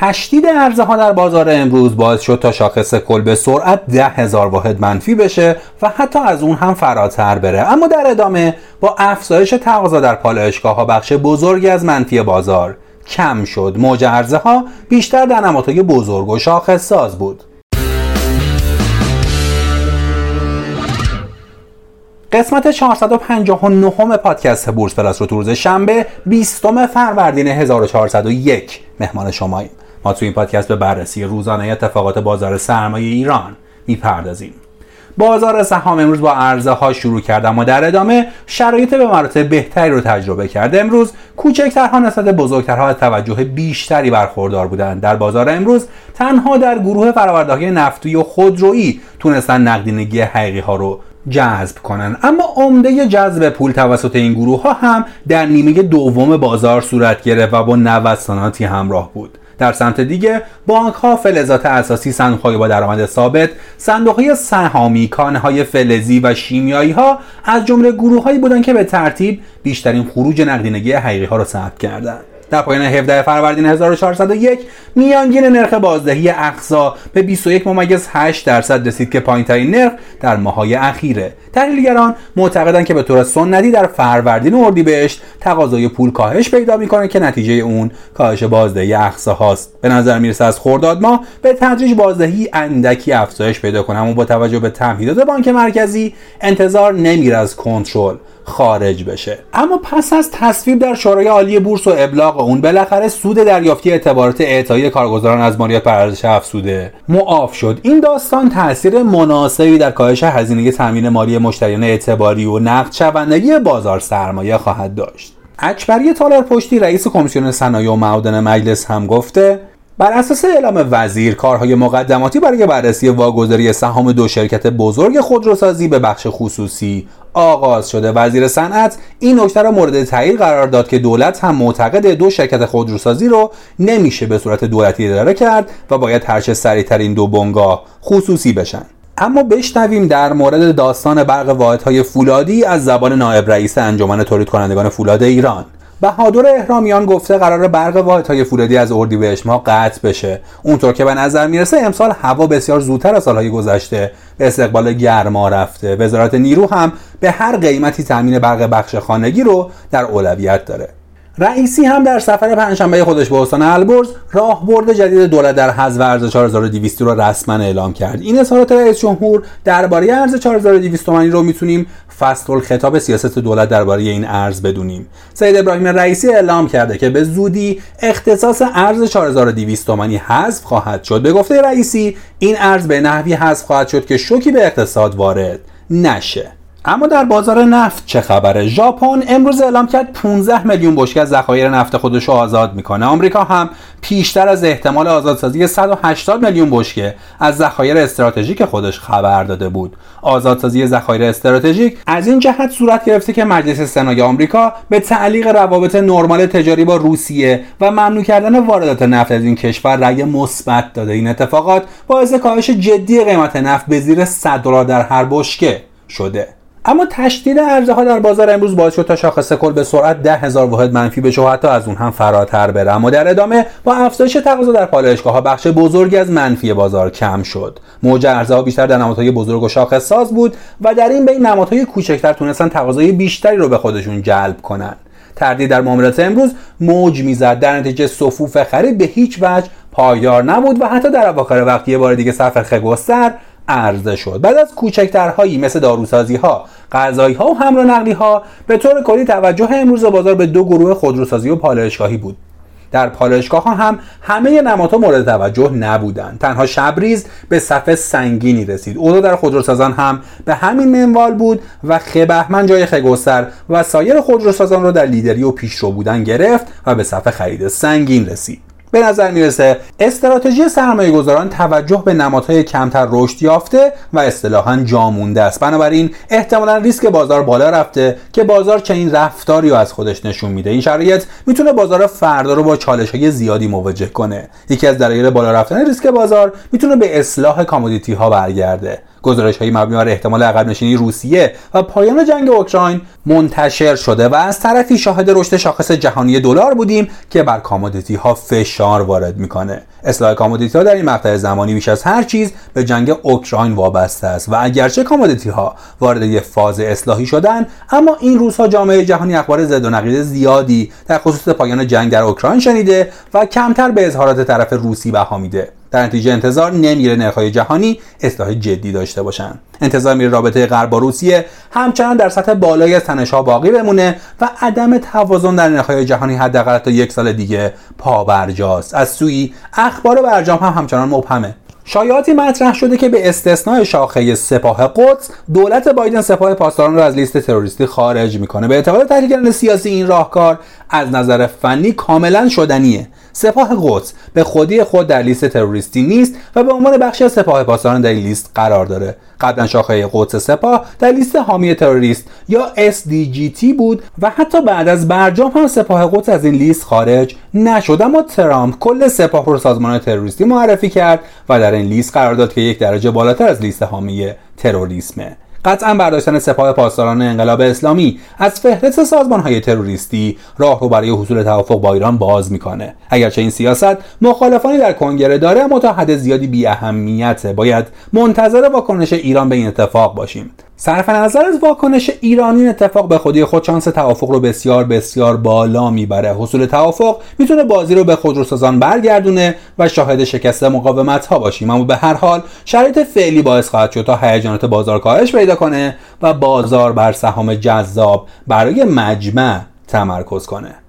تشدید عرضه ها در بازار امروز باعث شد تا شاخص کل به سرعت ده هزار واحد منفی بشه و حتی از اون هم فراتر بره. اما در ادامه با افزایش تقاضا در پالایشگاه ها بخش بزرگی از منفی بازار کم شد. موج عرضه ها بیشتر در نمادهای بزرگ و شاخص ساز بود. قسمت 459 پادکست بورس پلاس رو تو روز شنبه 20 فروردین 1401 مهمان شماییم. ما تو این پادکست به بررسی روزانه اتفاقات بازار سرمایه ایران می‌پردازیم. بازار سهام امروز با عرضه ها شروع کرد اما در ادامه شرایط به مراتب بهتری رو تجربه کرد. امروز کوچکترها نسبت بزرگترها از توجه بیشتری برخوردار بودند. در بازار امروز تنها در گروه فرآورده‌های نفتی و خودرویی تونستن نقدینگی حقیقی ها رو جذب کنند اما عمده جذب پول توسط این گروه ها هم در نیمه دوم بازار صورت گرفت و با نوساناتی همراه بود. در سمت دیگه بانک ها فلزات اساسی صندوق با درآمد ثابت صندوق های سهامی کانه های فلزی و شیمیایی ها از جمله گروه هایی بودند که به ترتیب بیشترین خروج نقدینگی حقیقی ها را ثبت کردند. در پایان 17 فروردین 1401 میانگین نرخ بازدهی اقصا به 21 ممیز 8 درصد رسید که پایینترین نرخ در ماهای اخیره. تحلیلگران معتقدند که به طور سنتی در فروردین و اردیبهشت تقاضای پول کاهش پیدا می‌کنه که نتیجه اون کاهش بازدهی اقصا هاست. به نظر می‌رسه از خرداد ماه به تدریج بازدهی اندکی افزایش پیدا کنه. اما با توجه به تمهیدات بانک مرکزی انتظار نمیره از کنترل. خارج بشه. اما پس از تصویب در شورای عالی بورس و ابلاغ اون بالاخره سود دریافتی اعتبارات اعطایی کارگزاران از مالیات پرداخت افزوده. معاف شد. این داستان تاثیر مناسبی در کاهش هزینه تامین مالی مشتریان اعتباری و نقد شوندگی بازار سرمایه خواهد داشت. اکبری تالار پشتی رئیس کمیسیون صنایع و معادن مجلس هم گفته بر اساس اعلام وزیر کارهای مقدماتی برای بررسی واگذاری سهام دو شرکت بزرگ خودروسازی به بخش خصوصی آغاز شده. وزیر صنعت این نکته را مورد تایید قرار داد که دولت هم معتقد دو شرکت خودروسازی رو نمیشه به صورت دولتی اداره کرد و باید هرچه سریعتر این دو بنگاه خصوصی بشن. اما بشنویم در مورد داستان برق واحدهای فولادی از زبان نایب رئیس انجمن تولید کنندگان فولاد ایران. بهادر احرامیان گفته قرار برق واحدهای فولادی از اردیبهشت ماه قطع بشه. اونطور که به نظر می‌رسه امسال هوا بسیار زودتر از سالهای گذشته به استقبال گرما رفته. وزارت نیرو هم به هر قیمتی تامین برق بخش خانگی رو در اولویت داره. رئیسی هم در سفر پنجشنبه خودش به استان البرز راهبرد جدید دولت در حذف ارز 4200 رو رسما اعلام کرد. این اظهارات رئیس جمهور درباره ارز 4200 تومانی رو می‌تونیم فصل خطاب سیاست دولت درباره این ارز بدونیم. سید ابراهیم رئیسی اعلام کرده که به زودی اختصاص ارز 4200 تومانی حذف خواهد شد. به گفته رئیسی این ارز به نحوی حذف خواهد شد که شوکی به اقتصاد وارد نشه. اما در بازار نفت چه خبره؟ ژاپن امروز اعلام کرد 15 میلیون بشکه از ذخایر نفت خودش رو آزاد می‌کنه. آمریکا هم پیشتر از احتمال آزادسازی 180 میلیون بشکه از ذخایر استراتژیک خودش خبر داده بود. آزادسازی ذخایر استراتژیک از این جهت صورت گرفته که مجلس سنای آمریکا به تعلیق روابط نرمال تجاری با روسیه و ممنوع کردن واردات نفت از این کشور رأی مثبت داده. این اتفاقات باعث کاهش جدی قیمت نفت به زیر 100 دلار در هر بشکه شده. اما تشدید عرضه ها در بازار امروز باعث شد تا شاخص کل به سرعت ده هزار واحد منفی بشه و حتی از اون هم فراتر بره. اما در ادامه با افزایش تقاضا در پالایشگاه ها بخش بزرگی از منفی بازار کم شد. موج عرضه ها بیشتر در نمادهای بزرگ و شاخص ساز بود و در این بین نمادهای کوچکتر تونستن تقاضای بیشتری رو به خودشون جلب کنند تردید در معاملات امروز موج می‌زد. در نتیجه صفوف خرید به هیچ وجه پایدار نبود و حتی در اواخر وقت یه بار دیگه صف خگستر عرضه شد. بعد از کوچکترهایی مثل داروسازی ها غذایی ها و همراه نقلی ها به طور کلی توجه امروز بازار به دو گروه خودروسازی و پالایشگاهی بود. در پالایشگاه ها هم همه نمادها مورد توجه نبودند. تنها شبریز به صفحه سنگینی رسید. اوضاع در خودروسازان هم به همین منوال بود و خبهمن جای خگستر و سایر خودروسازان را در لیدری و پیشرو بودن گرفت و به صفحه خرید سنگین رسید. به نظر می‌رسه استراتژی سرمایه گذاران توجه به نمادهای کمتر رشد یافته و اصطلاحا جامونده است. بنابراین احتمالا ریسک بازار بالا رفته که بازار چنین رفتاری رو از خودش نشون میده. این شرایط می‌تونه بازار فردا رو با چالش های زیادی مواجه کنه. یکی از دلایل بالا رفتن ریسک بازار می‌تونه به اصلاح کامودیتی ها برگرده. گزارش های مبنی بر احتمال عقب نشینی روسیه و پایان جنگ اوکراین منتشر شده و از طرفی شاهد رشد شاخص جهانی دلار بودیم که بر کامودیتی ها فشار وارد می‌کنه. اصلاح کامودیتی ها در این مقطع زمانی بیش از هر چیز به جنگ اوکراین وابسته است و اگرچه کامودیتی ها وارد یک فاز اصلاحی شدن اما این روزها جامعه جهانی اخبار زد و نقیض زیادی در خصوص پایان جنگ در اوکراین شنیده و کمتر به اظهارات طرف روسی بها میده. در نتیجه انتظار نمیره نرخهای جهانی اصلاح جدی داشته باشن. انتظار میره رابطه غرب با روسیه همچنان در سطح بالای از تنشها باقی بمونه و عدم توازن در نرخهای جهانی حداقل تا یک سال دیگه پابرجاست از سوی اخبار برجام هم همچنان مبهمه. شایعاتی مطرح شده که به استثنای شاخه سپاه قدس دولت بایدن سپاه پاسداران را از لیست تروریستی خارج می‌کنه. به اعتقاد تحلیلگران سیاسی این راهکار از نظر فنی کاملا شدنیه. سپاه قدس به خودی خود در لیست تروریستی نیست و به عنوان بخشی از سپاه پاسداران در این لیست قرار داره. قبلا شاخه قدس سپاه در لیست حامی تروریست یا SDGT بود و حتی بعد از برجام هم سپاه قدس از این لیست خارج نشد. اما ترامپ کل سپاه رو سازمان تروریستی معرفی کرد و در این لیست قرار داد که یک درجه بالاتر از لیست حامی تروریسمه. قطعا برداشتن سپاه پاسداران انقلاب اسلامی از فهرست سازمان های تروریستی راه رو برای حصول توافق با ایران باز می‌کنه. اگرچه این سیاست مخالفانی در کنگره داره اما تا حد زیادی بی اهمیته باید منتظر واکنش ایران به این اتفاق باشیم. صرف نظر از واکنش ایرانی این اتفاق به خودی خود شانس توافق رو بسیار بسیار بالا می‌بره. حصول توافق می‌تونه بازی رو به خودروسازان برگردونه و شاهد شکست مقاومت ها باشیم. اما به هر حال شرایط فعلی باعث خواهد شد تا هیجانات بازار کاهش پیدا کنه و بازار بر سهام جذاب برای مجمع تمرکز کنه.